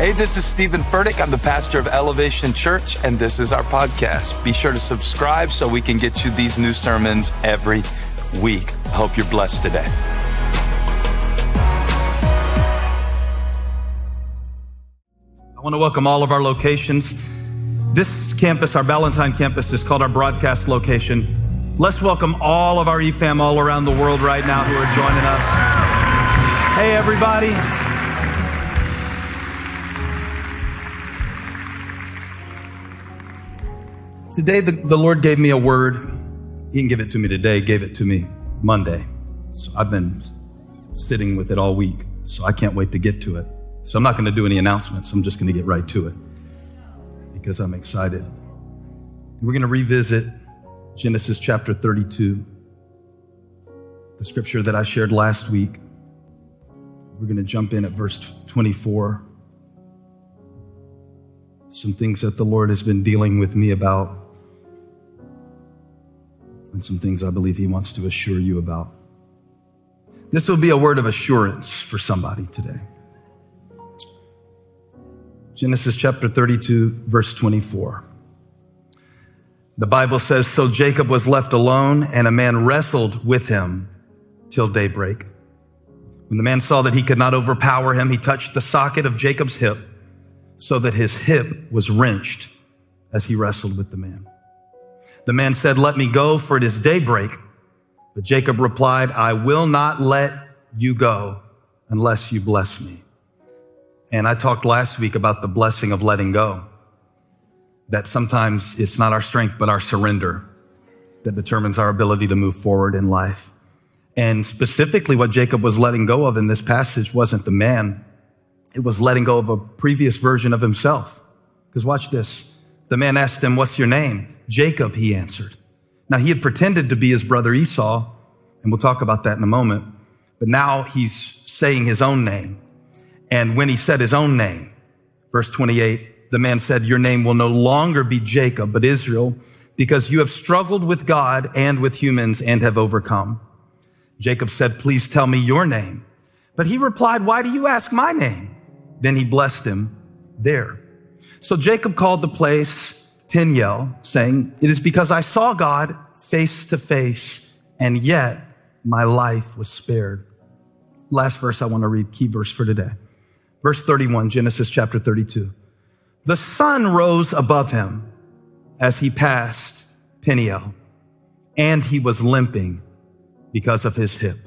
Hey, this is Steven Furtick. I'm the pastor of Elevation Church, and this is our podcast. Be sure to subscribe so we can get you these new sermons every week. I hope you're blessed today. I want to welcome all of our locations. This campus, our Ballantyne campus, is called our broadcast location. Let's welcome all of our EFAM all around the world right now who are joining us. Hey, everybody. Today, the, the Lord gave me a word. He didn't give it to me today, gave it to me Monday. So I've been sitting with it all week. So I can't wait to get to it. So I'm not going to do any announcements. I'm just going to get right to it because I'm excited. We're going to revisit Genesis chapter 32, the scripture that I shared last week. We're going to jump in at verse 24. Some things that the Lord has been dealing with me about, and some things I believe He wants to assure you about. This will be a word of assurance for somebody today. Genesis chapter 32, verse 24. The Bible says, So Jacob was left alone, and a man wrestled with him till daybreak. When the man saw that he could not overpower him, he touched the socket of Jacob's hip, so that his hip was wrenched as he wrestled with the man. The man said, Let me go, for it is daybreak. But Jacob replied, I will not let you go unless you bless me. And I talked last week about the blessing of letting go. That sometimes it's not our strength, but our surrender that determines our ability to move forward in life. And specifically, what Jacob was letting go of in this passage wasn't the man, it was letting go of a previous version of himself. Because watch this. The man asked him, What's your name? Jacob, he answered. Now, he had pretended to be his brother Esau, and we'll talk about that in a moment. But now he's saying his own name. And when he said his own name, verse 28, the man said, Your name will no longer be Jacob, but Israel, because you have struggled with God and with humans and have overcome. Jacob said, Please tell me your name. But he replied, Why do you ask my name? Then he blessed him there. So Jacob called the place Peniel, saying, It is because I saw God face to face, and yet my life was spared. Last verse I want to read, key verse for today. Verse 31, Genesis chapter 32. The sun rose above him as he passed Peniel, and he was limping because of his hip.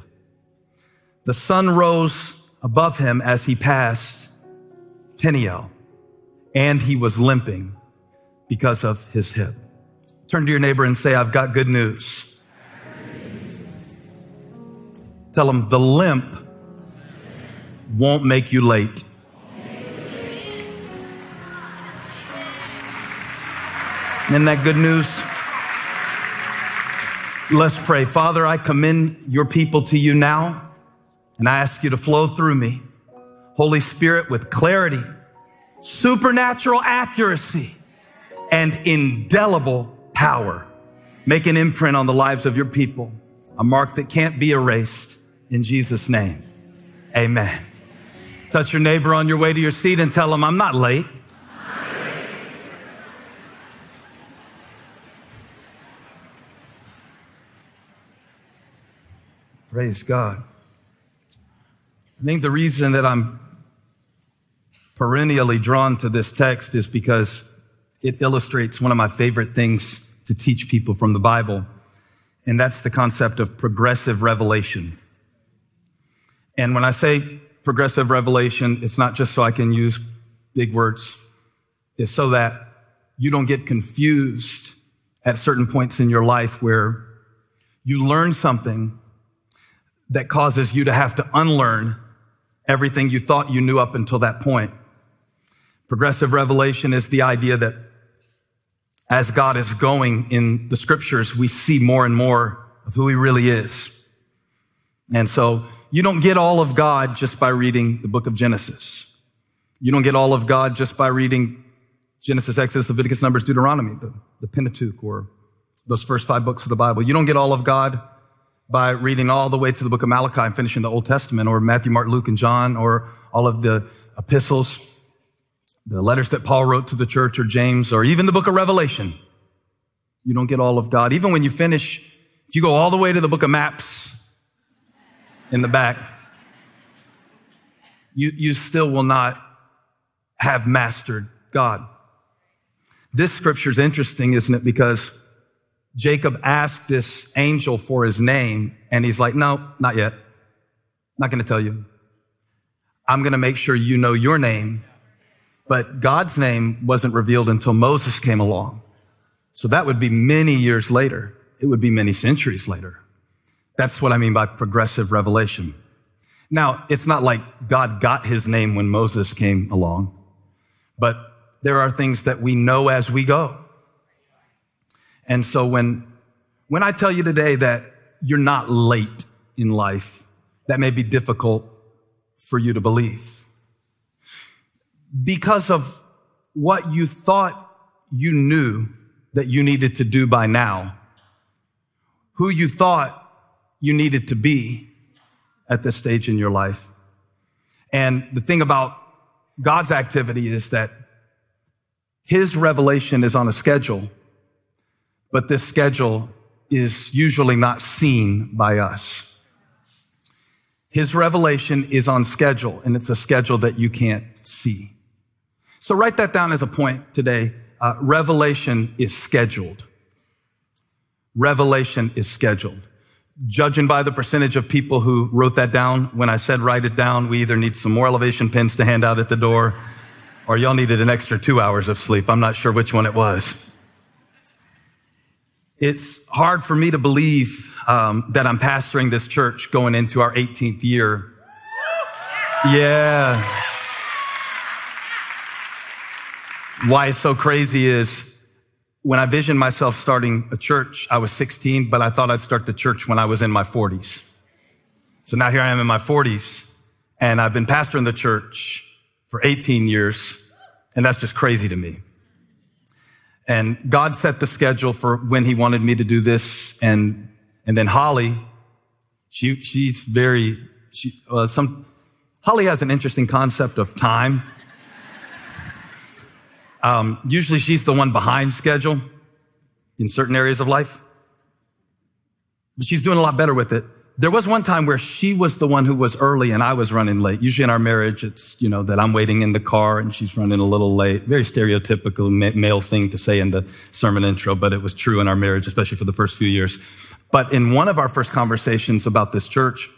The sun rose above him as he passed Peniel, and he was limping because of his hip. Turn to your neighbor and say, I've got good news. Tell him the limp won't make you late. Isn't that good news? Let's pray. Father, I commend your people to you now, and I ask you to flow through me. Holy Spirit, with clarity, supernatural accuracy, and indelible power. Make an imprint on the lives of your people, a mark that can't be erased. In Jesus' name, amen. Touch your neighbor on your way to your seat and tell them, I'm not late. Praise God. I think the reason that I'm perennially drawn to this text is because it illustrates one of my favorite things to teach people from the Bible, and that's the concept of progressive revelation. And when I say progressive revelation, it's not just so I can use big words. It's so that you don't get confused at certain points in your life where you learn something that causes you to have to unlearn everything you thought you knew up until that point. Progressive revelation is the idea that as God is going in the scriptures, we see more and more of who he really is. And so you don't get all of God just by reading the book of Genesis. You don't get all of God just by reading Genesis, Exodus, Leviticus, Numbers, Deuteronomy, the, the Pentateuch, or those first five books of the Bible. You don't get all of God by reading all the way to the book of Malachi and finishing the Old Testament, or Matthew, Mark, Luke, and John, or all of the epistles. The letters that Paul wrote to the church or James or even the book of Revelation. You don't get all of God. Even when you finish, if you go all the way to the book of maps in the back, you, you still will not have mastered God. This scripture is interesting, isn't it? Because Jacob asked this angel for his name and he's like, no, not yet. Not going to tell you. I'm going to make sure you know your name. But God's name wasn't revealed until Moses came along. So that would be many years later. It would be many centuries later. That's what I mean by progressive revelation. Now, it's not like God got his name when Moses came along, but there are things that we know as we go. And so when, when I tell you today that you're not late in life, that may be difficult for you to believe. Because of what you thought you knew that you needed to do by now, who you thought you needed to be at this stage in your life. And the thing about God's activity is that his revelation is on a schedule, but this schedule is usually not seen by us. His revelation is on schedule and it's a schedule that you can't see. So write that down as a point today. Uh, revelation is scheduled. Revelation is scheduled. Judging by the percentage of people who wrote that down, when I said write it down, we either need some more elevation pins to hand out at the door or y'all needed an extra two hours of sleep. I'm not sure which one it was. It's hard for me to believe um, that I'm pastoring this church going into our 18th year. Yeah. Why it's so crazy is when I visioned myself starting a church, I was 16, but I thought I'd start the church when I was in my 40s. So now here I am in my 40s, and I've been pastoring the church for 18 years, and that's just crazy to me. And God set the schedule for when he wanted me to do this. And, and then Holly, she, she's very, she, uh, some, Holly has an interesting concept of time. Um, usually she's the one behind schedule in certain areas of life. But she's doing a lot better with it. There was one time where she was the one who was early and I was running late. Usually in our marriage, it's, you know, that I'm waiting in the car and she's running a little late. Very stereotypical male thing to say in the sermon intro, but it was true in our marriage, especially for the first few years. But in one of our first conversations about this church,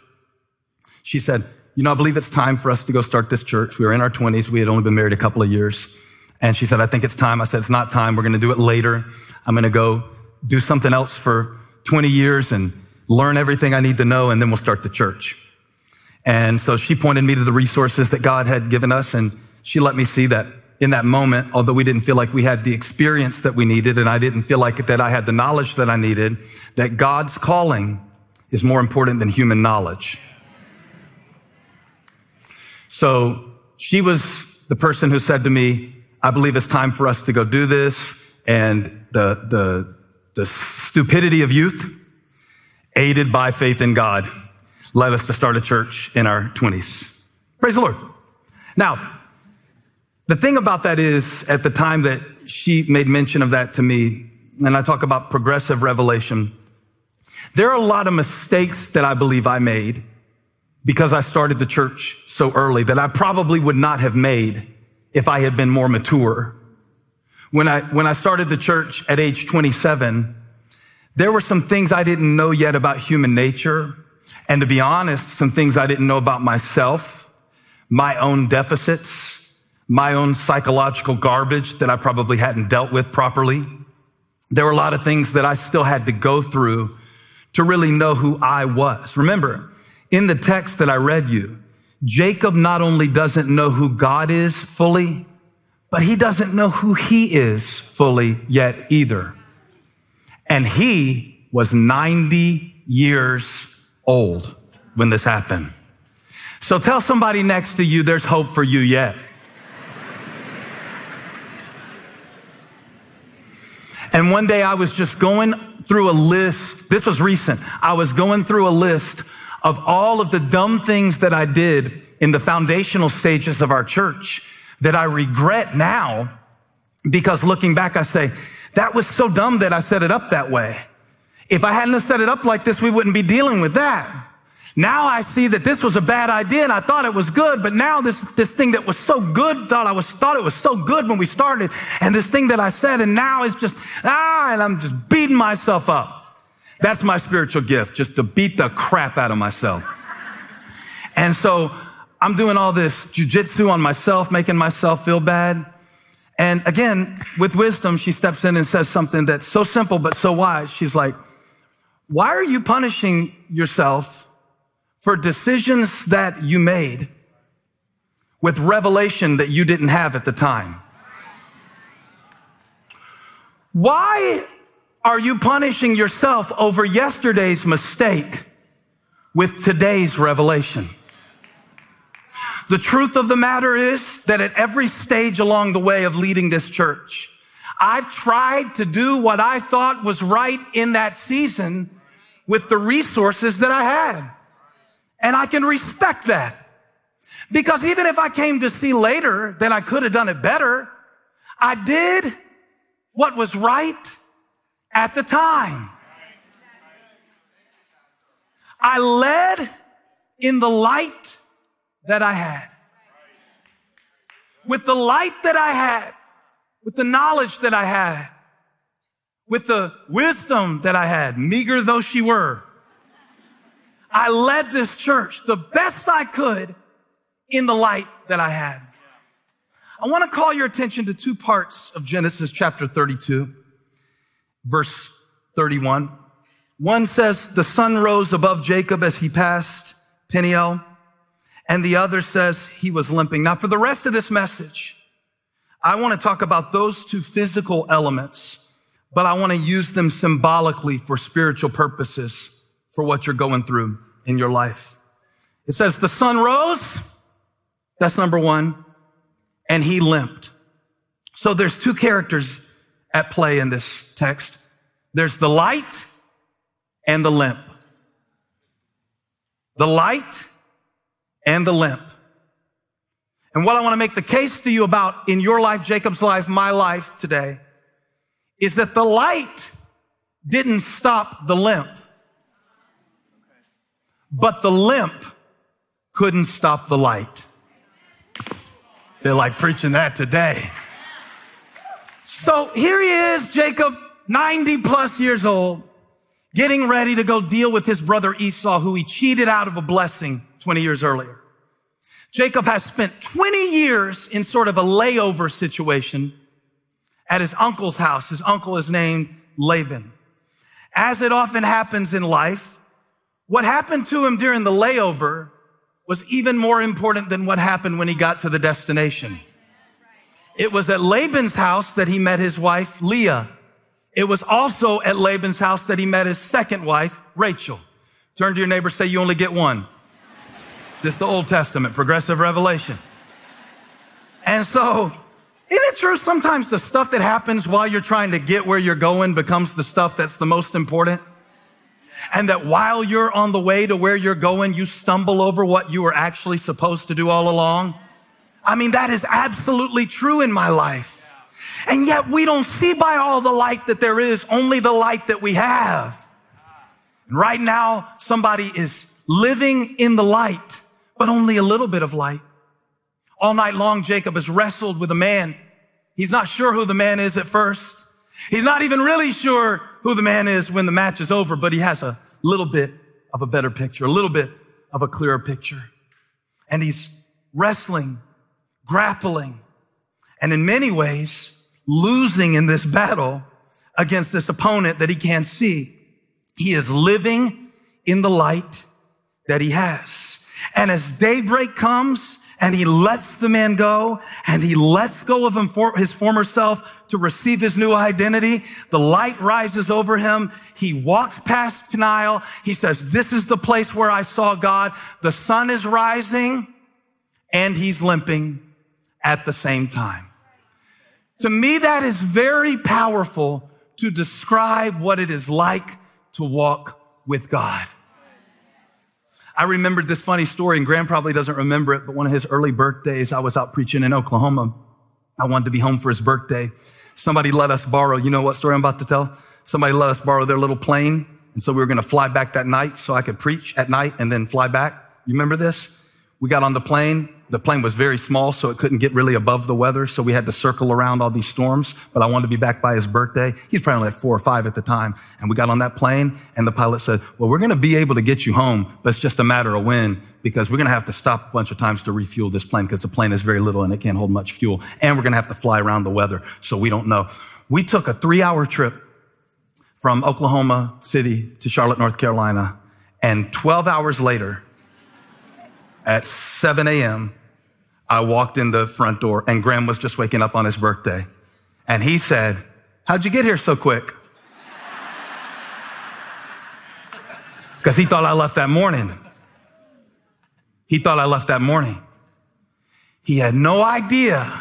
she said, you know, I believe it's time for us to go start this church. We were in our twenties. We had only been married a couple of years. And she said, I think it's time. I said, it's not time. We're going to do it later. I'm going to go do something else for 20 years and learn everything I need to know, and then we'll start the church. And so she pointed me to the resources that God had given us, and she let me see that in that moment, although we didn't feel like we had the experience that we needed, and I didn't feel like that I had the knowledge that I needed, that God's calling is more important than human knowledge. So she was the person who said to me, I believe it's time for us to go do this. And the, the, the stupidity of youth aided by faith in God, led us to start a church in our 20s. Praise the Lord. Now, the thing about that is, at the time that she made mention of that to me, and I talk about progressive revelation, there are a lot of mistakes that I believe I made because I started the church so early that I probably would not have made if I had been more mature. When I, when I started the church at age 27, there were some things I didn't know yet about human nature. And to be honest, some things I didn't know about myself, my own deficits, my own psychological garbage that I probably hadn't dealt with properly. There were a lot of things that I still had to go through to really know who I was. Remember, in the text that I read you, Jacob not only doesn't know who God is fully, but he doesn't know who he is fully yet either. And he was 90 years old when this happened. So tell somebody next to you there's hope for you yet. And one day I was just going through a list. This was recent. I was going through a list of all of the dumb things that I did in the foundational stages of our church that I regret now because looking back, I say, that was so dumb that I set it up that way. If I hadn't set it up like this, we wouldn't be dealing with that. Now I see that this was a bad idea and I thought it was good, but now this, this thing that was so good, thought I was, thought it was so good when we started, and this thing that I said, and now is just, ah, and I'm just beating myself up. That's my spiritual gift, just to beat the crap out of myself. And so I'm doing all this jujitsu on myself, making myself feel bad. And again, with wisdom, she steps in and says something that's so simple but so wise. She's like, why are you punishing yourself for decisions that you made with revelation that you didn't have at the time? Why are you punishing yourself over yesterday's mistake with today's revelation? The truth of the matter is that at every stage along the way of leading this church, I've tried to do what I thought was right in that season with the resources that I had. And I can respect that. Because even if I came to see later that I could have done it better, I did what was right at the time. I led in the light that I had. With the light that I had, with the knowledge that I had, with the wisdom that I had, meager though she were, I led this church the best I could in the light that I had. I want to call your attention to two parts of Genesis chapter 32, verse 31. One says, the sun rose above Jacob as he passed Peniel and the other says he was limping. Now for the rest of this message, I want to talk about those two physical elements, but I want to use them symbolically for spiritual purposes for what you're going through in your life. It says the sun rose. That's number one. And he limped. So there's two characters at play in this text. There's the light and the limp. The light and the limp. And what I want to make the case to you about in your life, Jacob's life, my life today, is that the light didn't stop the limp, but the limp couldn't stop the light. They're like preaching that today. So here he is, Jacob, 90 plus years old, getting ready to go deal with his brother Esau, who he cheated out of a blessing 20 years earlier. Jacob has spent 20 years in sort of a layover situation at his uncle's house. His uncle is named Laban. As it often happens in life, what happened to him during the layover was even more important than what happened when he got to the destination. It was at Laban's house that he met his wife, Leah. It was also at Laban's house that he met his second wife, Rachel. Turn to your neighbor, say you only get one. This the Old Testament, progressive revelation. And so, isn't it true sometimes the stuff that happens while you're trying to get where you're going becomes the stuff that's the most important? And that while you're on the way to where you're going, you stumble over what you were actually supposed to do all along? I mean, that is absolutely true in my life. And yet we don't see by all the light that there is, only the light that we have. And right now, somebody is living in the light but only a little bit of light. All night long, Jacob has wrestled with a man. He's not sure who the man is at first. He's not even really sure who the man is when the match is over, but he has a little bit of a better picture, a little bit of a clearer picture. And he's wrestling, grappling, and in many ways, losing in this battle against this opponent that he can't see. He is living in the light that he has. And as daybreak comes and he lets the man go and he lets go of his former self to receive his new identity, the light rises over him. He walks past Peniel. He says, this is the place where I saw God. The sun is rising and he's limping at the same time. To me, that is very powerful to describe what it is like to walk with God. I remembered this funny story, and Graham probably doesn't remember it, but one of his early birthdays, I was out preaching in Oklahoma. I wanted to be home for his birthday. Somebody let us borrow, you know what story I'm about to tell? Somebody let us borrow their little plane. And so we were going to fly back that night so I could preach at night and then fly back. You remember this? We got on the plane. The plane was very small, so it couldn't get really above the weather. So we had to circle around all these storms, but I wanted to be back by his birthday. He's probably like four or five at the time. And we got on that plane and the pilot said, well, we're going to be able to get you home, but it's just a matter of when because we're going to have to stop a bunch of times to refuel this plane because the plane is very little and it can't hold much fuel. And we're going to have to fly around the weather. So we don't know. We took a three hour trip from Oklahoma City to Charlotte, North Carolina. And 12 hours later, at 7 a.m., I walked in the front door and Graham was just waking up on his birthday. And he said, how'd you get here so quick? Because he thought I left that morning. He thought I left that morning. He had no idea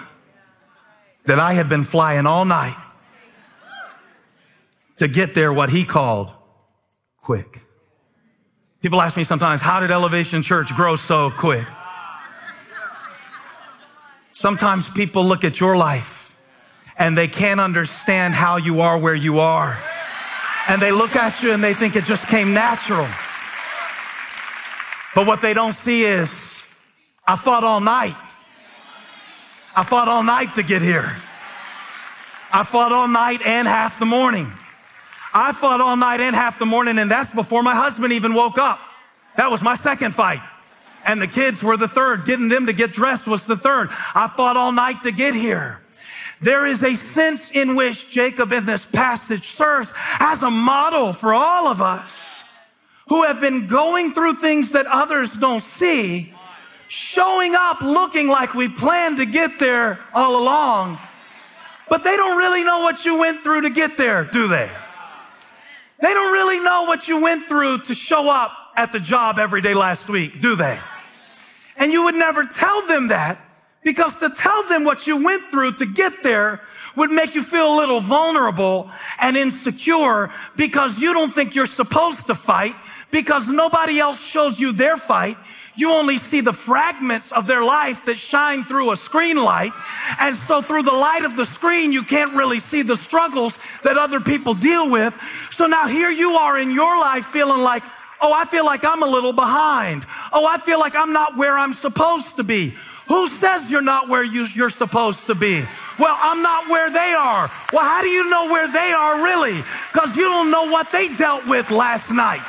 that I had been flying all night to get there what he called quick. People ask me sometimes, how did Elevation Church grow so quick? Sometimes people look at your life and they can't understand how you are where you are. And they look at you and they think it just came natural. But what they don't see is, I fought all night. I fought all night to get here. I fought all night and half the morning. I fought all night and half the morning, and that's before my husband even woke up. That was my second fight. And the kids were the third. Getting them to get dressed was the third. I fought all night to get here. There is a sense in which Jacob in this passage serves as a model for all of us who have been going through things that others don't see, showing up looking like we planned to get there all along, but they don't really know what you went through to get there, do they? They don't really know what you went through to show up at the job every day last week, do they? And you would never tell them that because to tell them what you went through to get there would make you feel a little vulnerable and insecure because you don't think you're supposed to fight because nobody else shows you their fight. You only see the fragments of their life that shine through a screen light. And so through the light of the screen, you can't really see the struggles that other people deal with. So now here you are in your life feeling like, oh, I feel like I'm a little behind. Oh, I feel like I'm not where I'm supposed to be. Who says you're not where you, are supposed to be? Well, I'm not where they are. Well, how do you know where they are really? Because you don't know what they dealt with last night.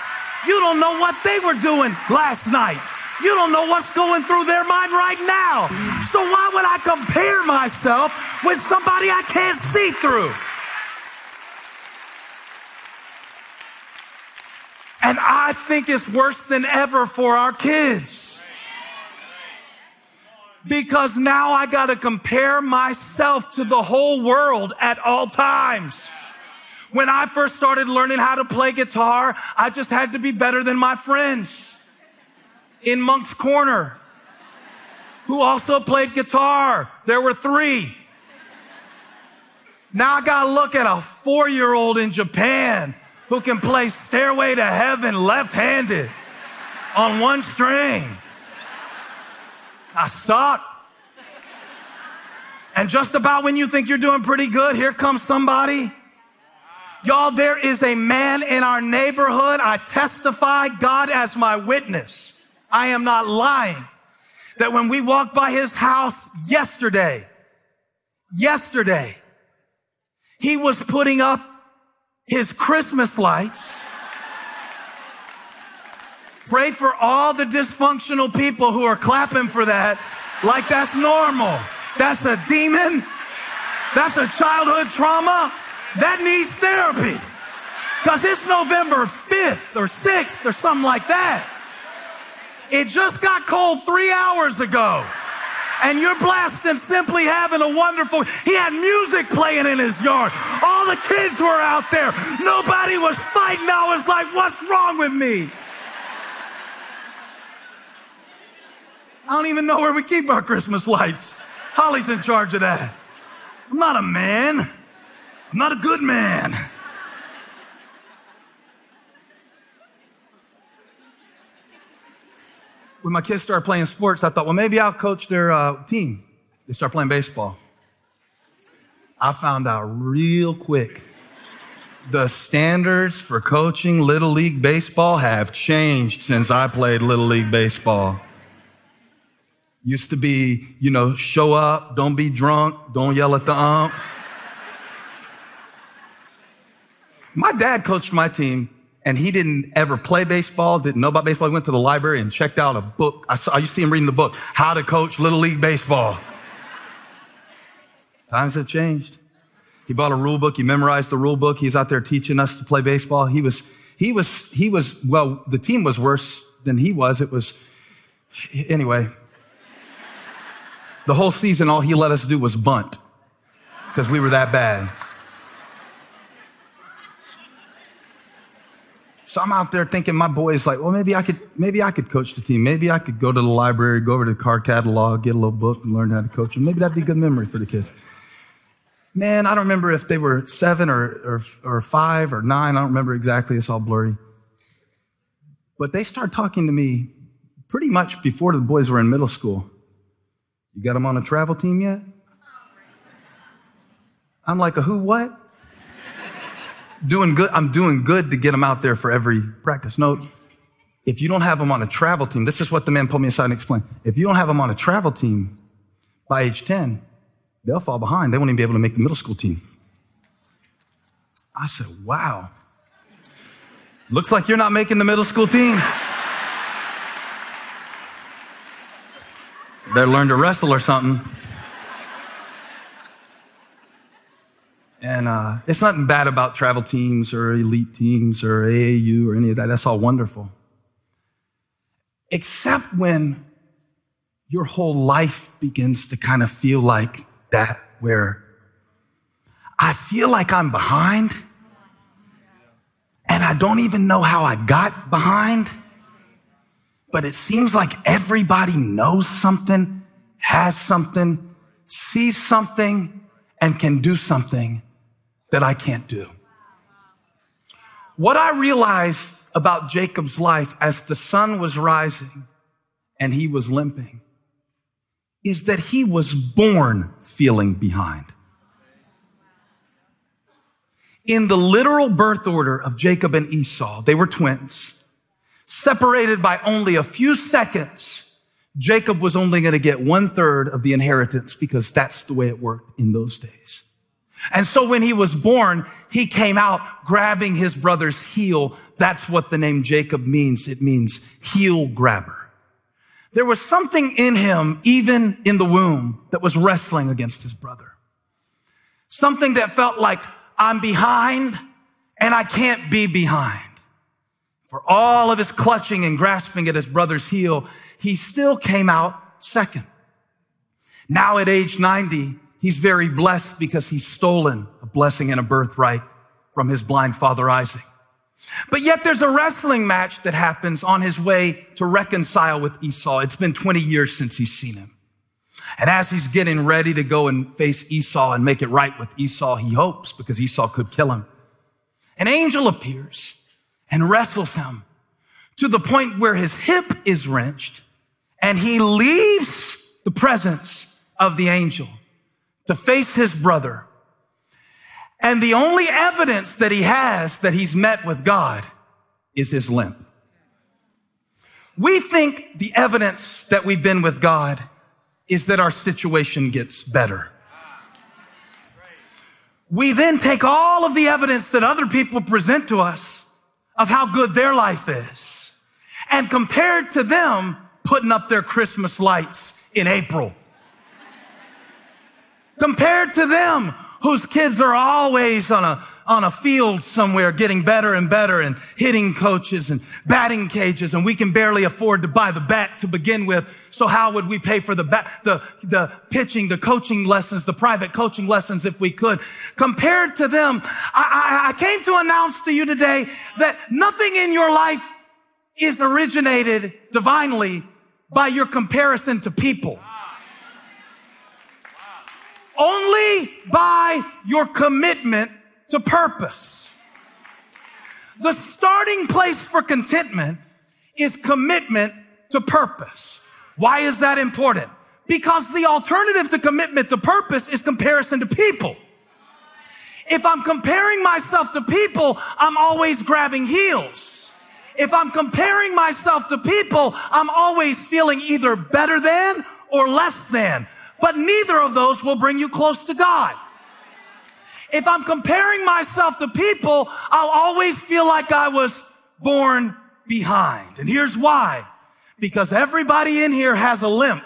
You don't know what they were doing last night. You don't know what's going through their mind right now. So why would I compare myself with somebody I can't see through? And I think it's worse than ever for our kids. Because now I gotta compare myself to the whole world at all times. When I first started learning how to play guitar, I just had to be better than my friends in Moncks Corner who also played guitar. There were three. Now I gotta look at a four year old in Japan who can play Stairway to Heaven left-handed on one string. I suck. And just about when you think you're doing pretty good, here comes somebody. Y'all, there is a man in our neighborhood. I testify God as my witness. I am not lying. That when we walked by his house yesterday, yesterday, he was putting up his Christmas lights. Pray for all the dysfunctional people who are clapping for that like that's normal. That's a demon. That's a childhood trauma. That needs therapy. Cause it's November 5th or 6th or something like that. It just got cold three hours ago and you're blessed and simply having a wonderful, he had music playing in his yard. All the kids were out there. Nobody was fighting. I was like, what's wrong with me? I don't even know where we keep our Christmas lights. Holly's in charge of that. I'm not a man. I'm not a good man. When my kids started playing sports, I thought, well, maybe I'll coach their uh, team. They start playing baseball. I found out real quick the standards for coaching Little League Baseball have changed since I played Little League Baseball. Used to be, you know, show up, don't be drunk, don't yell at the ump. My dad coached my team and he didn't ever play baseball, didn't know about baseball. He went to the library and checked out a book. I, saw, I used to see him reading the book, How to Coach Little League Baseball. Times have changed. He bought a rule book. He memorized the rule book. He's out there teaching us to play baseball. He was, he was, he was, well, the team was worse than he was. It was, anyway. The whole season, all he let us do was bunt because we were that bad. So I'm out there thinking my boy's like, well, maybe I could, maybe I could coach the team. Maybe I could go to the library, go over to the car catalog, get a little book and learn how to coach them. Maybe that'd be a good memory for the kids. Man, I don't remember if they were seven or, or, or five or nine. I don't remember exactly. It's all blurry. But they started talking to me pretty much before the boys were in middle school. You got them on a travel team yet? I'm like, a who, what? Doing good. I'm doing good to get them out there for every practice. No, if you don't have them on a travel team, this is what the man pulled me aside and explained. If you don't have them on a travel team by age 10, they'll fall behind. They won't even be able to make the middle school team. I said, wow. Looks like you're not making the middle school team. Better learn to wrestle or something. And uh, it's nothing bad about travel teams or elite teams or AAU or any of that. That's all wonderful. Except when your whole life begins to kind of feel like that, where I feel like I'm behind and I don't even know how I got behind, but it seems like everybody knows something, has something, sees something, and can do something that I can't do. What I realized about Jacob's life as the sun was rising and he was limping is that he was born feeling behind. In the literal birth order of Jacob and Esau, they were twins, separated by only a few seconds. Jacob was only going to get one third of the inheritance because that's the way it worked in those days. And so when he was born, he came out grabbing his brother's heel. That's what the name Jacob means. It means heel grabber. There was something in him, even in the womb, that was wrestling against his brother. Something that felt like I'm behind and I can't be behind. For all of his clutching and grasping at his brother's heel, he still came out second. Now at age 90, He's very blessed because he's stolen a blessing and a birthright from his blind father Isaac. But yet there's a wrestling match that happens on his way to reconcile with Esau. It's been 20 years since he's seen him. And as he's getting ready to go and face Esau and make it right with Esau, he hopes because Esau could kill him. An angel appears and wrestles him to the point where his hip is wrenched and he leaves the presence of the angel to face his brother. And the only evidence that he has that he's met with God is his limp. We think the evidence that we've been with God is that our situation gets better. We then take all of the evidence that other people present to us of how good their life is and compared to them putting up their Christmas lights in April compared to them whose kids are always on a, on a field somewhere getting better and better and hitting coaches and batting cages and we can barely afford to buy the bat to begin with. So how would we pay for the bat, the, the pitching, the coaching lessons, the private coaching lessons if we could? Compared to them, I, I, I came to announce to you today that nothing in your life is originated divinely by your comparison to people only by your commitment to purpose. The starting place for contentment is commitment to purpose. Why is that important? Because the alternative to commitment to purpose is comparison to people. If I'm comparing myself to people, I'm always grabbing heels. If I'm comparing myself to people, I'm always feeling either better than or less than. But neither of those will bring you close to God. If I'm comparing myself to people, I'll always feel like I was born behind. And here's why. Because everybody in here has a limp,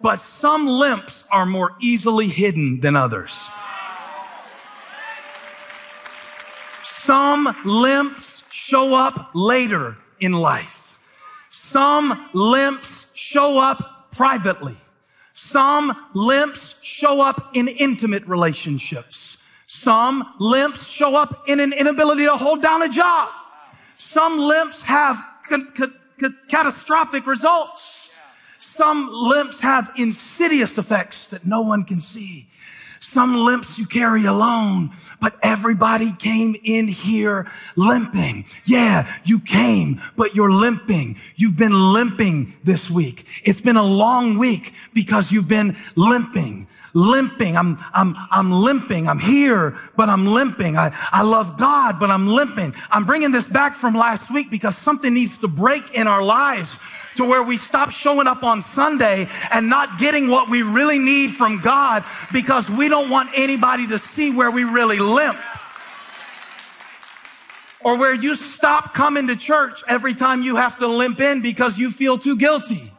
but some limps are more easily hidden than others. Some limps show up later in life. Some limps show up privately. Some limps show up in intimate relationships. Some limps show up in an inability to hold down a job. Some limps have catastrophic results. Some limps have insidious effects that no one can see. Some limps you carry alone, but everybody came in here limping. Yeah, you came, but you're limping. You've been limping this week. It's been a long week because you've been limping, limping. I'm, I'm, I'm limping. I'm here, but I'm limping. I, I love God, but I'm limping. I'm bringing this back from last week because something needs to break in our lives to where we stop showing up on Sunday and not getting what we really need from God because we don't want anybody to see where we really limp. Or where you stop coming to church every time you have to limp in because you feel too guilty.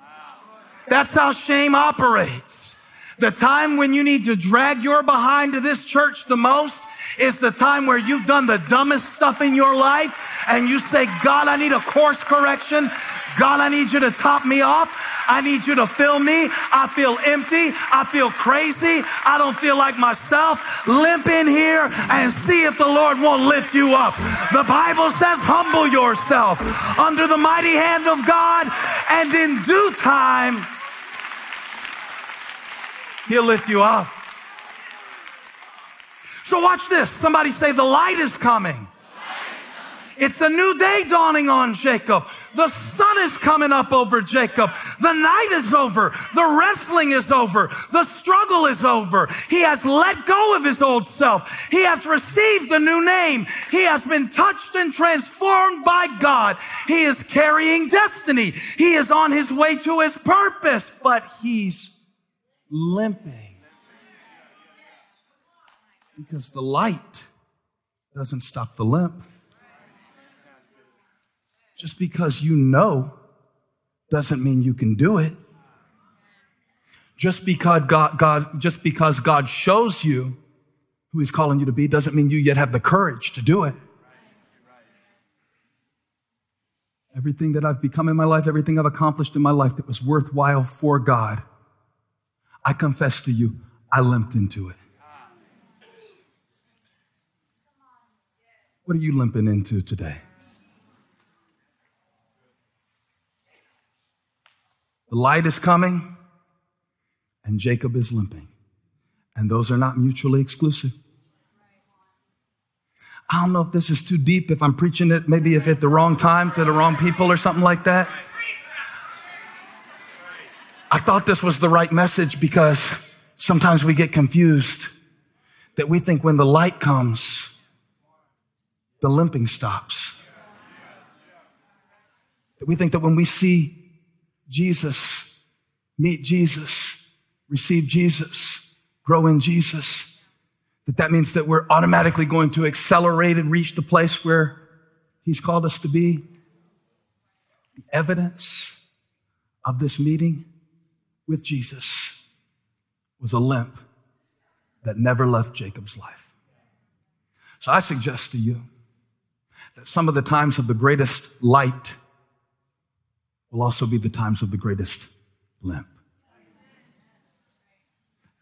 That's how shame operates. The time when you need to drag your behind to this church the most is the time where you've done the dumbest stuff in your life and you say, God, I need a course correction. God, I need you to top me off. I need you to fill me. I feel empty. I feel crazy. I don't feel like myself. Limp in here and see if the Lord won't lift you up. The Bible says humble yourself under the mighty hand of God and in due time, He'll lift you up. So watch this. Somebody say the light is coming. It's a new day dawning on Jacob. The sun is coming up over Jacob. The night is over. The wrestling is over. The struggle is over. He has let go of his old self. He has received a new name. He has been touched and transformed by God. He is carrying destiny. He is on his way to his purpose, but he's limping because the light doesn't stop the limp. Just because you know doesn't mean you can do it. Just because God, God, just because God shows you who He's calling you to be doesn't mean you yet have the courage to do it. Everything that I've become in my life, everything I've accomplished in my life that was worthwhile for God, I confess to you, I limped into it. What are you limping into today? The light is coming, and Jacob is limping. And those are not mutually exclusive. I don't know if this is too deep, if I'm preaching it maybe if at the wrong time to the wrong people or something like that. I thought this was the right message because sometimes we get confused that we think when the light comes, the limping stops. That we think that when we see Jesus, meet Jesus, receive Jesus, grow in Jesus, that that means that we're automatically going to accelerate and reach the place where he's called us to be. The evidence of this meeting with Jesus was a limp that never left Jacob's life. So I suggest to you that some of the times of the greatest light will also be the times of the greatest limp.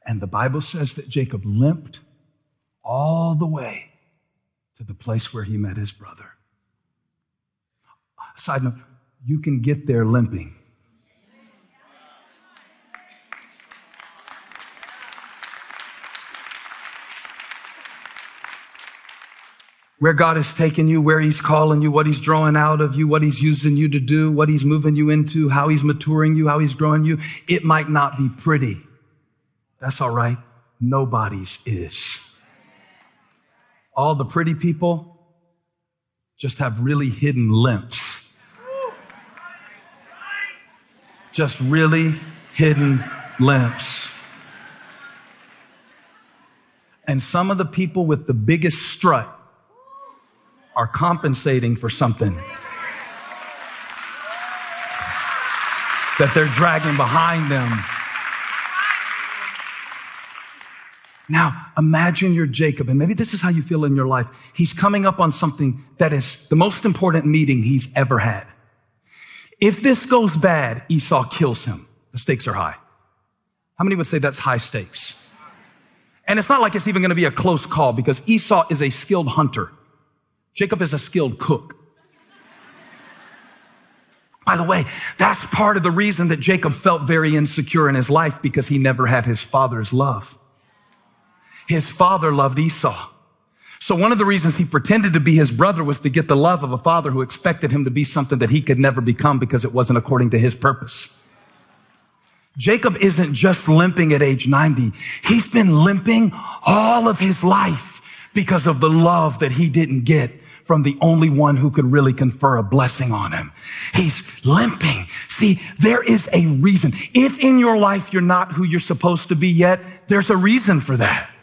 And the Bible says that Jacob limped all the way to the place where he met his brother. Side note, you can get there limping. Where God has taken you, where He's calling you, what He's drawing out of you, what He's using you to do, what He's moving you into, how He's maturing you, how He's growing you. It might not be pretty. That's all right. Nobody's is. All the pretty people just have really hidden limps. Just really hidden limps. And some of the people with the biggest strut are compensating for something that they're dragging behind them. Now, imagine you're Jacob, and maybe this is how you feel in your life. He's coming up on something that is the most important meeting he's ever had. If this goes bad, Esau kills him. The stakes are high. How many would say that's high stakes? And it's not like it's even going to be a close call because Esau is a skilled hunter. Jacob is a skilled cook. By the way, that's part of the reason that Jacob felt very insecure in his life because he never had his father's love. His father loved Esau. So one of the reasons he pretended to be his brother was to get the love of a father who expected him to be something that he could never become because it wasn't according to his purpose. Jacob isn't just limping at age 90. He's been limping all of his life because of the love that he didn't get from the only one who could really confer a blessing on him. He's limping. See, there is a reason. If in your life you're not who you're supposed to be yet, there's a reason for that.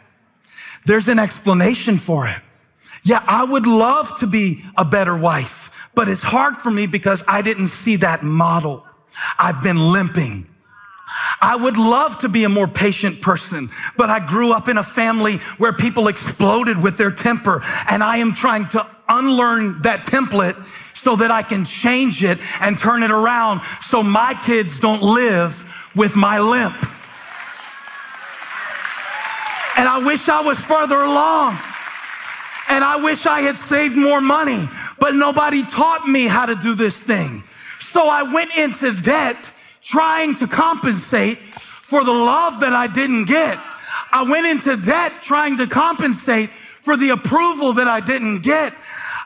There's an explanation for it. Yeah, I would love to be a better wife, but it's hard for me because I didn't see that model. I've been limping. I would love to be a more patient person, but I grew up in a family where people exploded with their temper and I am trying to unlearn that template so that I can change it and turn it around so my kids don't live with my limp. And I wish I was further along. And I wish I had saved more money, but nobody taught me how to do this thing. So I went into debt trying to compensate for the love that I didn't get. I went into debt trying to compensate for the approval that I didn't get.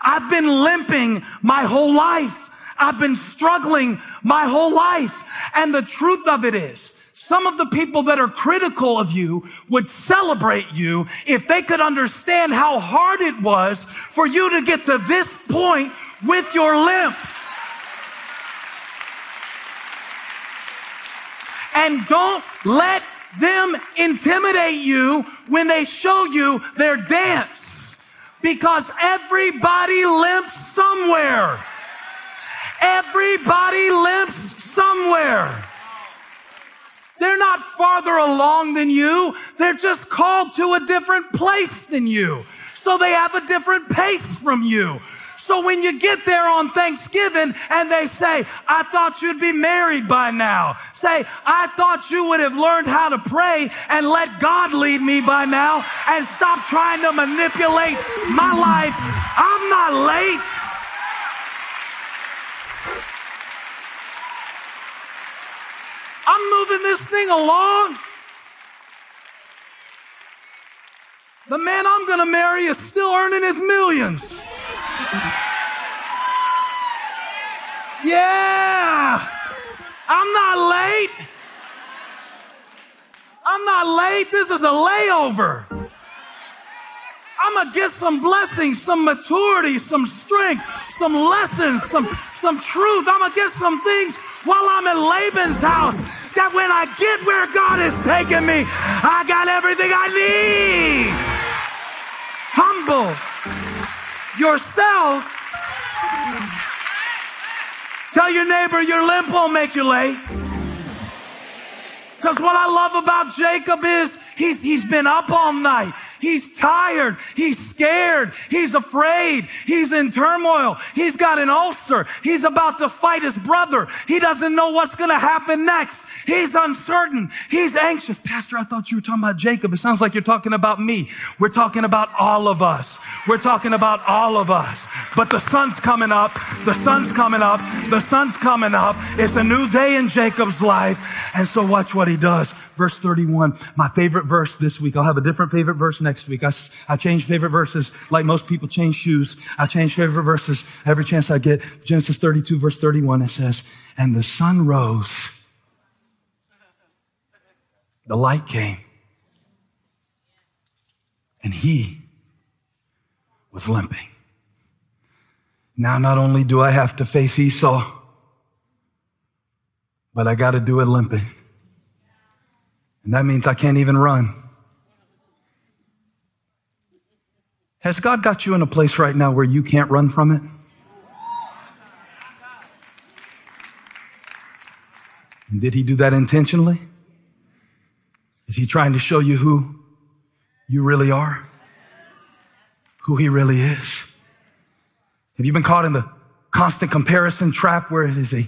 I've been limping my whole life. I've been struggling my whole life. And the truth of it is, some of the people that are critical of you would celebrate you if they could understand how hard it was for you to get to this point with your limp. And don't let them intimidate you when they show you their dance. Because everybody limps somewhere. Everybody limps somewhere. They're not farther along than you. They're just called to a different place than you. So they have a different pace from you. So when you get there on Thanksgiving and they say, I thought you'd be married by now. Say, I thought you would have learned how to pray and let God lead me by now and stop trying to manipulate my life. I'm not late. I'm moving this thing along. The man I'm going to marry is still earning his millions. Yeah. I'm not late. I'm not late. This is a layover. I'm gonna get some blessings, some maturity, some strength, some lessons, some, some truth. I'm gonna get some things while I'm in Laban's house that when I get where God is taking me, I got everything I need. Humble yourself. Tell your neighbor your limp won't make you late. Because what I love about Jacob is he's, he's been up all night. He's tired. He's scared. He's afraid. He's in turmoil. He's got an ulcer. He's about to fight his brother. He doesn't know what's going to happen next. He's uncertain. He's anxious. Pastor, I thought you were talking about Jacob. It sounds like you're talking about me. We're talking about all of us. We're talking about all of us. But the sun's coming up. The sun's coming up. The sun's coming up. It's a new day in Jacob's life. And so watch what he does. Verse 31, my favorite verse this week. I'll have a different favorite verse next next week. I, I change favorite verses like most people change shoes. I change favorite verses every chance I get. Genesis 32 verse 31, it says, and the sun rose. The light came. And he was limping. Now, not only do I have to face Esau, but I got to do it limping. And that means I can't even run. Has God got you in a place right now where you can't run from it? Did he do that intentionally? Is he trying to show you who you really are? Who he really is? Have you been caught in the constant comparison trap where it is a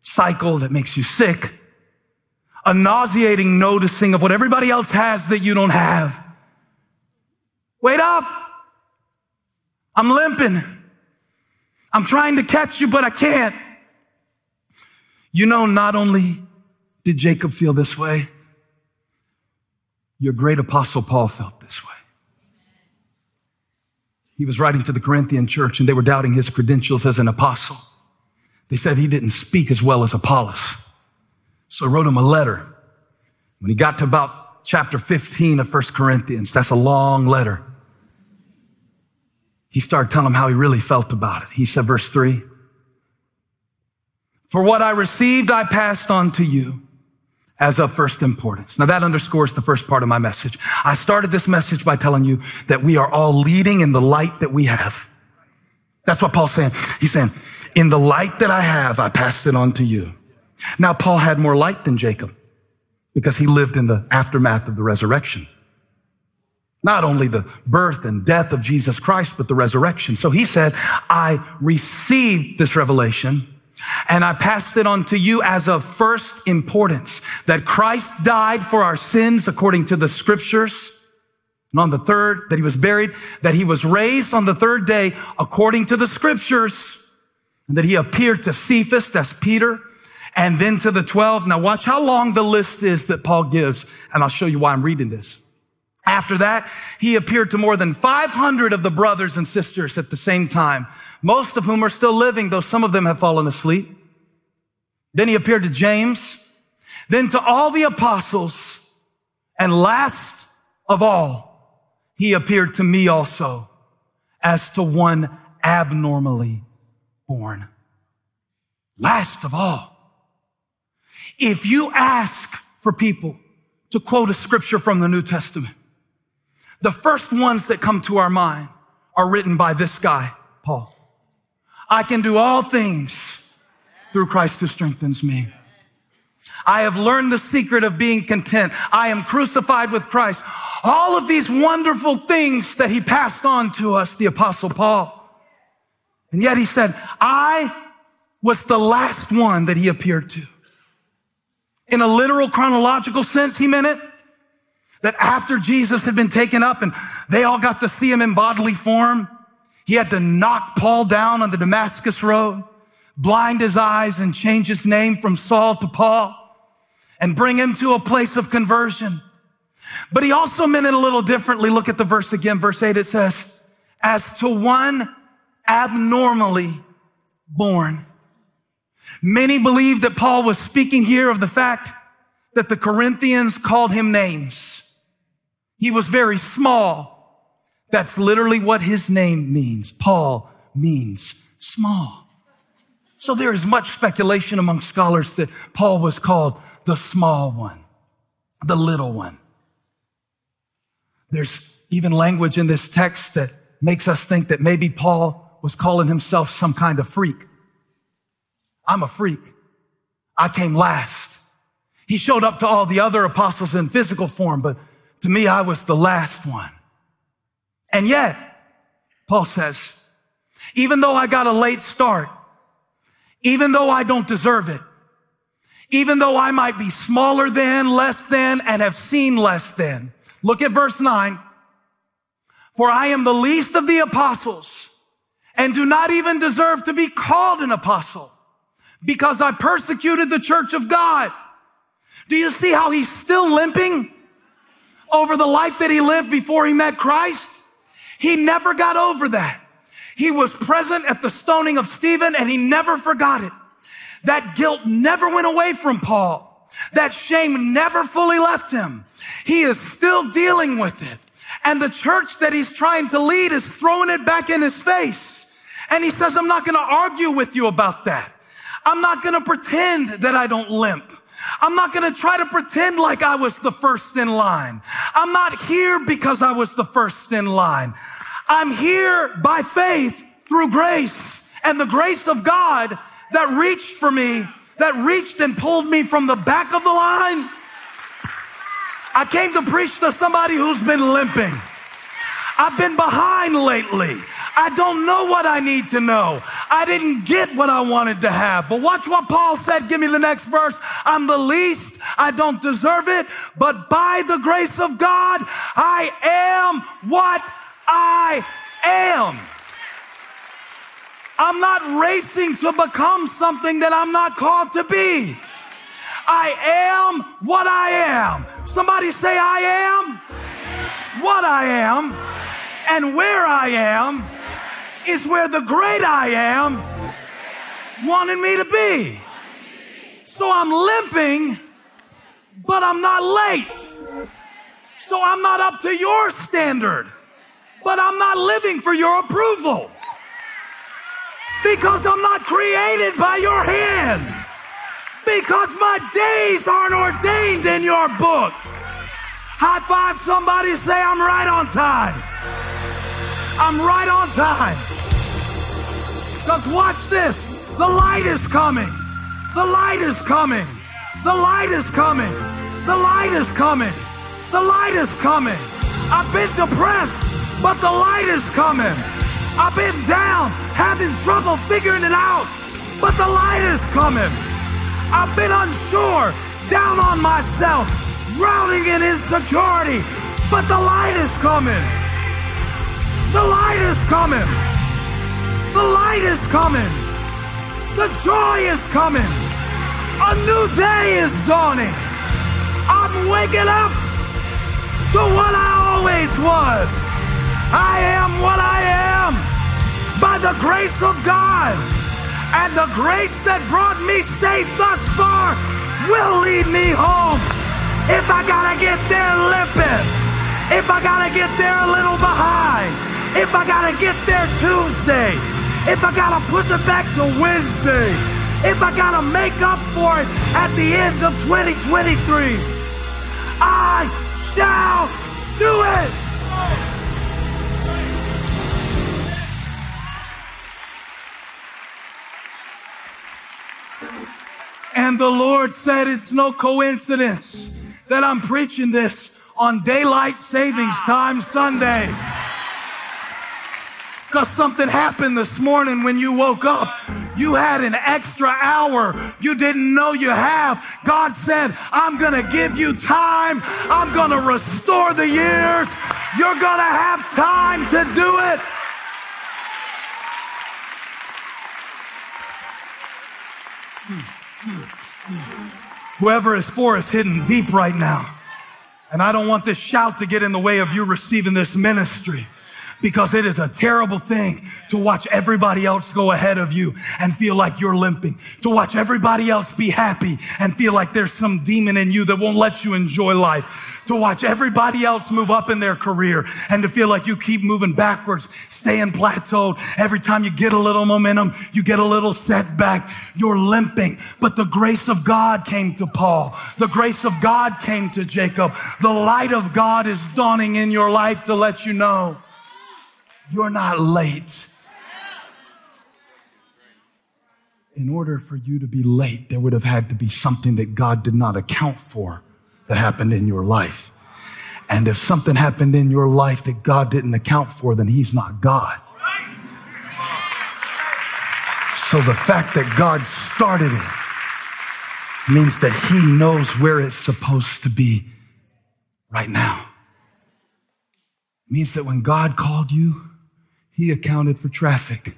cycle that makes you sick? A nauseating noticing of what everybody else has that you don't have. Wait up. I'm limping. I'm trying to catch you, but I can't. You know, not only did Jacob feel this way, your great apostle Paul felt this way. He was writing to the Corinthian church and they were doubting his credentials as an apostle. They said he didn't speak as well as Apollos. So I wrote him a letter. When he got to about chapter 15 of 1 Corinthians, that's a long letter. He started telling him how he really felt about it. He said, verse three, for what I received, I passed on to you as of first importance. Now that underscores the first part of my message. I started this message by telling you that we are all leading in the light that we have. That's what Paul's saying. He's saying, in the light that I have, I passed it on to you. Now Paul had more light than Jacob because he lived in the aftermath of the resurrection. Not only the birth and death of Jesus Christ, but the resurrection. So he said, I received this revelation and I passed it on to you as of first importance that Christ died for our sins according to the scriptures. And on the third, that he was buried, that he was raised on the third day according to the scriptures, and that he appeared to Cephas, that's Peter, and then to the 12. Now watch how long the list is that Paul gives, and I'll show you why I'm reading this. After that, he appeared to more than 500 of the brothers and sisters at the same time, most of whom are still living, though some of them have fallen asleep. Then he appeared to James, then to all the apostles, and last of all, he appeared to me also as to one abnormally born. Last of all, if you ask for people to quote a scripture from the New Testament, the first ones that come to our mind are written by this guy, Paul. I can do all things through Christ who strengthens me. I have learned the secret of being content. I am crucified with Christ. All of these wonderful things that he passed on to us, the apostle Paul. And yet he said, I was the last one that he appeared to. In a literal chronological sense, he meant it that after Jesus had been taken up and they all got to see him in bodily form, he had to knock Paul down on the Damascus road, blind his eyes and change his name from Saul to Paul and bring him to a place of conversion. But he also meant it a little differently. Look at the verse again. Verse eight, it says, as to one abnormally born. Many believe that Paul was speaking here of the fact that the Corinthians called him names. He was very small. That's literally what his name means. Paul means small. So there is much speculation among scholars that Paul was called the small one, the little one. There's even language in this text that makes us think that maybe Paul was calling himself some kind of freak. I'm a freak. I came last. He showed up to all the other apostles in physical form, but to me, I was the last one. And yet, Paul says, even though I got a late start, even though I don't deserve it, even though I might be smaller than, less than, and have seen less than. Look at verse nine. For I am the least of the apostles and do not even deserve to be called an apostle because I persecuted the church of God. Do you see how he's still limping? Over the life that he lived before he met Christ. He never got over that. He was present at the stoning of Stephen and he never forgot it. That guilt never went away from Paul. That shame never fully left him. He is still dealing with it. And the church that he's trying to lead is throwing it back in his face. And he says, I'm not going to argue with you about that. I'm not going to pretend that I don't limp. I'm not going to try to pretend like I was the first in line. I'm not here because I was the first in line. I'm here by faith through grace and the grace of God that reached for me, that reached and pulled me from the back of the line. I came to preach to somebody who's been limping. I've been behind lately. I don't know what I need to know. I didn't get what I wanted to have. But watch what Paul said. Give me the next verse. I'm the least. I don't deserve it. But by the grace of God, I am what I am. I'm not racing to become something that I'm not called to be. I am what I am. Somebody say I am what I am and where I am is where the great I am wanted me to be. So I'm limping, but I'm not late. So I'm not up to your standard, but I'm not living for your approval because I'm not created by your hand. Because my days aren't ordained in your book. High five somebody, say I'm right on time. I'm right on time. Because watch this. The light is coming. The light is coming. The light is coming. The light is coming. The light is coming. I've been depressed, but the light is coming. I've been down, having trouble figuring it out, but the light is coming. I've been unsure, down on myself, drowning in insecurity, but the light is coming. The light is coming. The light is coming. The joy is coming. A new day is dawning. I'm waking up to what I always was. I am what I am by the grace of God. And the grace that brought me safe thus far will lead me home. If I gotta get there limping, if I gotta get there a little behind, if I gotta get there Tuesday, if I gotta push it back to Wednesday, if I gotta make up for it at the end of 2023, I shall do it. And the Lord said, it's no coincidence that I'm preaching this on daylight savings time Sunday. Cause something happened this morning when you woke up. You had an extra hour you didn't know you have. God said, I'm gonna give you time. I'm gonna restore the years. You're gonna have time to do it. Whoever is for is hidden deep right now. And I don't want this shout to get in the way of you receiving this ministry because it is a terrible thing to watch everybody else go ahead of you and feel like you're limping, to watch everybody else be happy and feel like there's some demon in you that won't let you enjoy life, to watch everybody else move up in their career and to feel like you keep moving backwards, staying plateaued. Every time you get a little momentum, you get a little setback, you're limping. But the grace of God came to Paul. The grace of God came to Jacob. The light of God is dawning in your life to let you know you're not late. In order for you to be late, there would have had to be something that God did not account for that happened in your life. And if something happened in your life that God didn't account for, then He's not God. So the fact that God started it means that He knows where it's supposed to be right now. It means that when God called you, He accounted for traffic.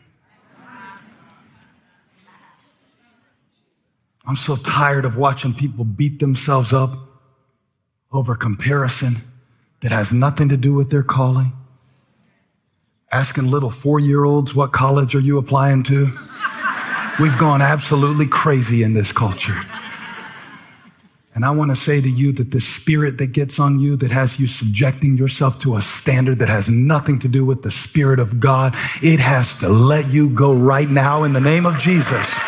I'm so tired of watching people beat themselves up over comparison that has nothing to do with their calling. Asking little four year olds, what college are you applying to? We've gone absolutely crazy in this culture. And I want to say to you that the spirit that gets on you, that has you subjecting yourself to a standard that has nothing to do with the spirit of God, it has to let you go right now in the name of Jesus.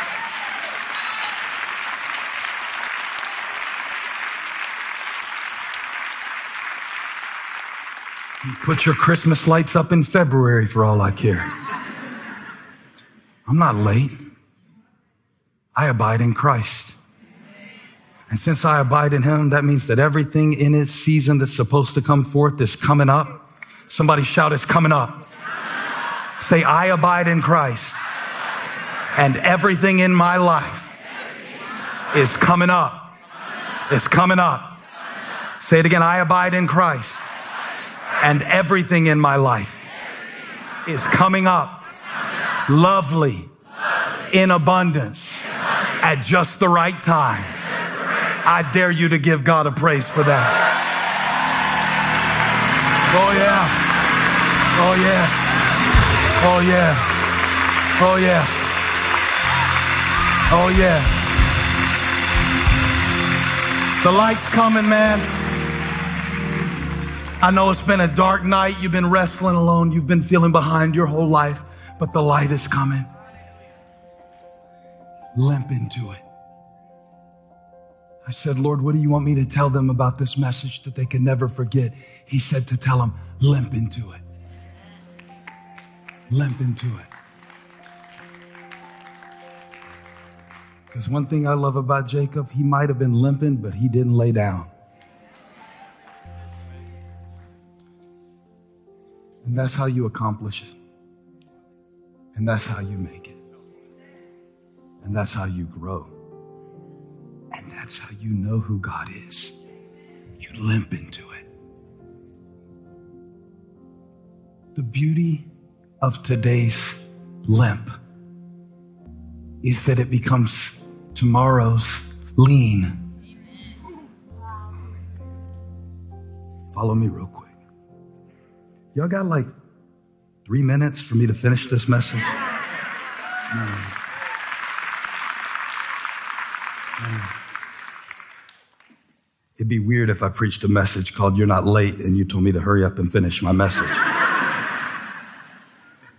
You Put your Christmas lights up in February for all I care. I'm not late. I abide in Christ. And since I abide in him, that means that everything in its season that's supposed to come forth is coming up. Somebody shout, it's coming up. Say, I abide in Christ. And everything in my life is coming up. It's coming up. Say it again. I abide in Christ. And everything in my life is coming up. Lovely. In abundance. At just the right time. I dare you to give God a praise for that. Oh yeah. Oh yeah. Oh yeah. Oh yeah. Oh yeah. The light's coming, man. I know it's been a dark night. You've been wrestling alone. You've been feeling behind your whole life, but the light is coming. Limp into it. I said, Lord, what do you want me to tell them about this message that they can never forget? He said to tell them, limp into it. Limp into it. Because one thing I love about Jacob, he might have been limping, but he didn't lay down. And that's how you accomplish it. And that's how you make it. And that's how you grow. And that's how you know who God is. You limp into it. The beauty of today's limp is that it becomes tomorrow's lean. Follow me real quick. Y'all got like three minutes for me to finish this message? It'd be weird if I preached a message called You're Not Late and you told me to hurry up and finish my message.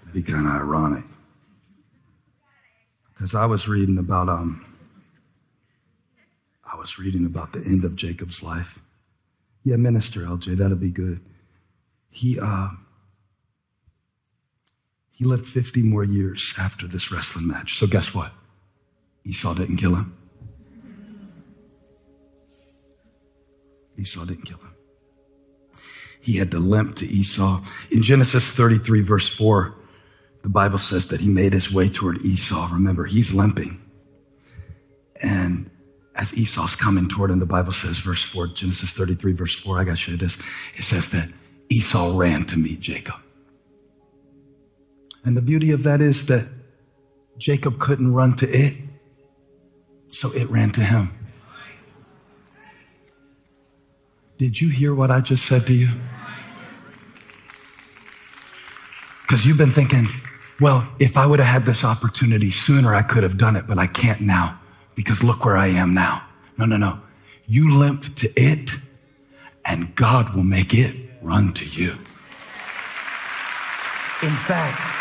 It'd be kind of ironic. Because I was reading about, um, I was reading about the end of Jacob's life. Yeah, Minister LJ, that'll be good. He, uh, he lived 50 more years after this wrestling match. So guess what? Esau didn't kill him. Esau didn't kill him. He had to limp to Esau. In Genesis 33 verse 4, the Bible says that he made his way toward Esau. Remember, he's limping. And as Esau's coming toward him, the Bible says, verse 4, Genesis 33, verse 4, I gotta show you this. It says that Esau ran to meet Jacob. And the beauty of that is that Jacob couldn't run to it, so it ran to him. Did you hear what I just said to you? Because you've been thinking, well, if I would have had this opportunity sooner, I could have done it, but I can't now because look where I am now. No, no, no. You limp to it and God will make it run to you. In fact,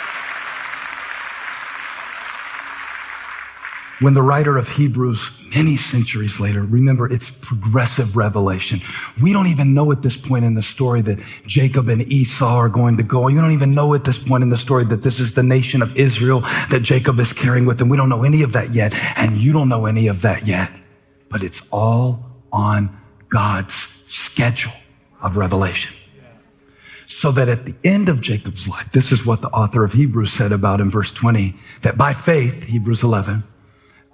when the writer of Hebrews, many centuries later, remember it's progressive revelation. We don't even know at this point in the story that Jacob and Esau are going to go. You don't even know at this point in the story that this is the nation of Israel that Jacob is carrying with him. We don't know any of that yet. And you don't know any of that yet. But it's all on God's schedule of revelation. So that at the end of Jacob's life, this is what the author of Hebrews said about in verse 20, that by faith, Hebrews 11,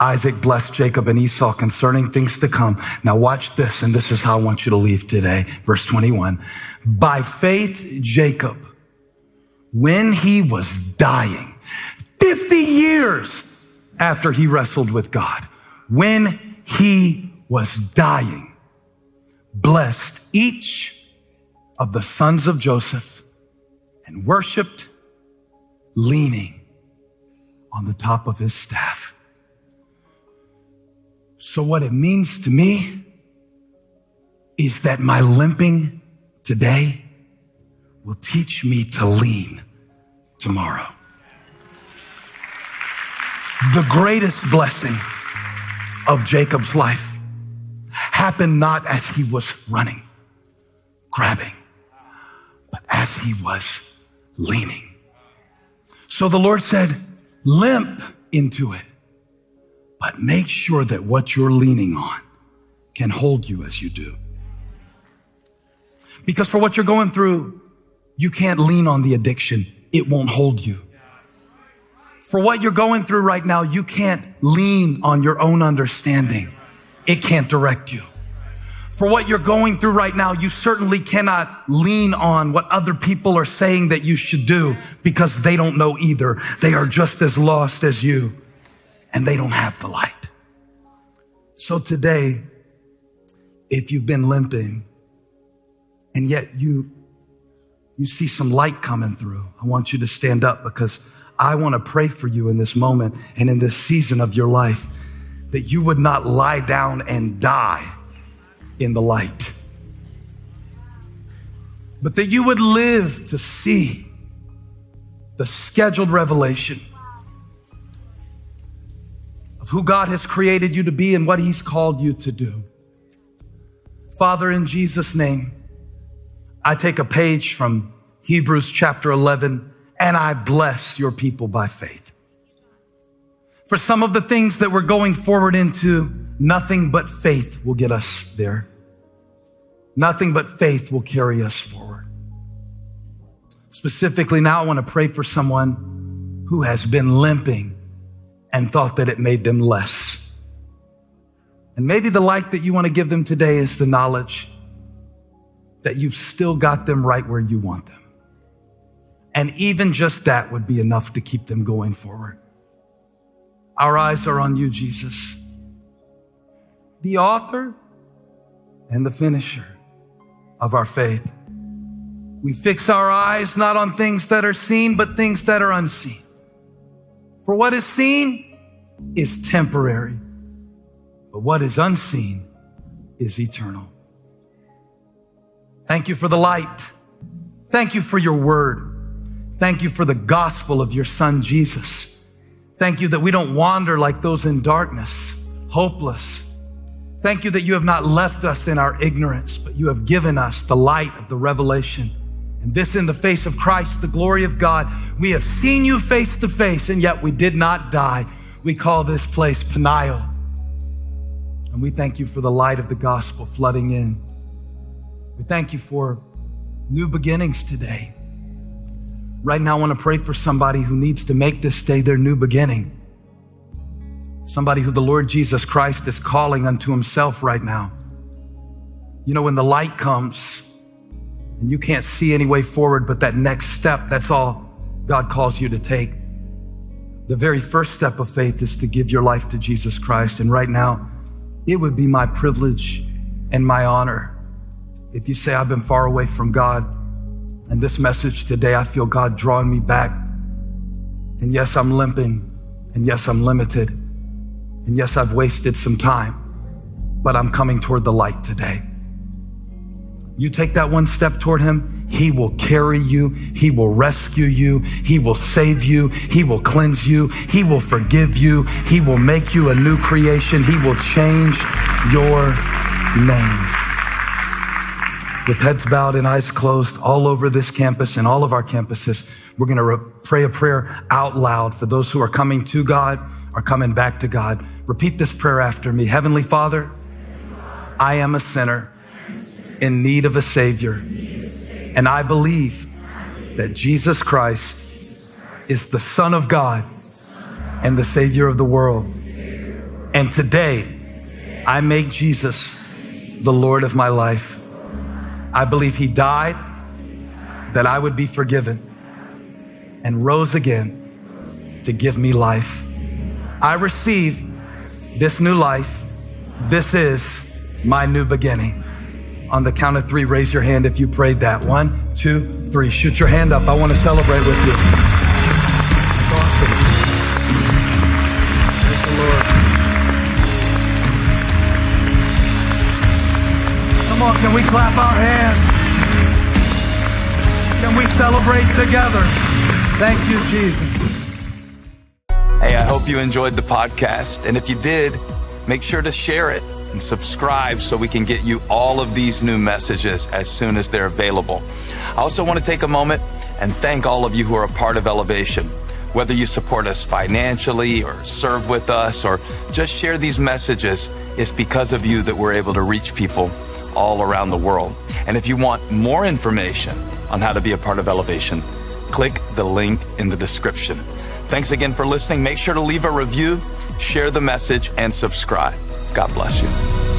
Isaac blessed Jacob and Esau concerning things to come. Now watch this, and this is how I want you to leave today. Verse 21. By faith, Jacob, when he was dying, 50 years after he wrestled with God, when he was dying, blessed each of the sons of Joseph and worshiped leaning on the top of his staff. So what it means to me is that my limping today will teach me to lean tomorrow. The greatest blessing of Jacob's life happened not as he was running, grabbing, but as he was leaning. So the Lord said, limp into it, but make sure that what you're leaning on can hold you as you do. Because for what you're going through, you can't lean on the addiction. It won't hold you. For what you're going through right now, you can't lean on your own understanding. It can't direct you. For what you're going through right now, you certainly cannot lean on what other people are saying that you should do because they don't know either. They are just as lost as you and they don't have the light. So today, if you've been limping and yet you, you see some light coming through, I want you to stand up because I want to pray for you in this moment and in this season of your life that you would not lie down and die in the light, but that you would live to see the scheduled revelation who God has created you to be and what He's called you to do. Father, in Jesus' name, I take a page from Hebrews chapter 11 and I bless your people by faith. For some of the things that we're going forward into, nothing but faith will get us there. Nothing but faith will carry us forward. Specifically, now I want to pray for someone who has been limping and thought that it made them less. And maybe the light that you want to give them today is the knowledge that you've still got them right where you want them. And even just that would be enough to keep them going forward. Our eyes are on you, Jesus, the author and the finisher of our faith. We fix our eyes not on things that are seen, but things that are unseen. For what is seen is temporary, but what is unseen is eternal. Thank you for the light. Thank you for your word. Thank you for the gospel of your son, Jesus. Thank you that we don't wander like those in darkness, hopeless. Thank you that you have not left us in our ignorance, but you have given us the light of the revelation. And this in the face of Christ, the glory of God. We have seen you face to face, and yet we did not die. We call this place Peniel. And we thank you for the light of the gospel flooding in. We thank you for new beginnings today. Right now, I want to pray for somebody who needs to make this day their new beginning. Somebody who the Lord Jesus Christ is calling unto himself right now. You know, when the light comes and you can't see any way forward, but that next step, that's all God calls you to take. The very first step of faith is to give your life to Jesus Christ. And right now, it would be my privilege and my honor if you say, I've been far away from God and this message today, I feel God drawing me back. And yes, I'm limping. And yes, I'm limited. And yes, I've wasted some time, but I'm coming toward the light today. You take that one step toward him, he will carry you. He will rescue you. He will save you. He will cleanse you. He will forgive you. He will make you a new creation. He will change your name with heads bowed and eyes closed all over this campus and all of our campuses, we're going to re- pray a prayer out loud for those who are coming to God or coming back to God. Repeat this prayer after me. Heavenly Father, I am a sinner in need of a savior. And I believe that Jesus Christ is the son of God and the savior of the world. And today I make Jesus the Lord of my life. I believe he died that I would be forgiven and rose again to give me life. I receive this new life. This is my new beginning. On the count of three, raise your hand if you prayed that. One, two, three. Shoot your hand up. I want to celebrate with you. Come on, can we clap our hands? Can we celebrate together? Thank you, Jesus. Hey, I hope you enjoyed the podcast. And if you did, make sure to share it and subscribe so we can get you all of these new messages as soon as they're available. I also want to take a moment and thank all of you who are a part of Elevation. Whether you support us financially or serve with us or just share these messages, it's because of you that we're able to reach people all around the world. And if you want more information on how to be a part of Elevation, click the link in the description. Thanks again for listening. Make sure to leave a review, share the message, and subscribe. God bless you.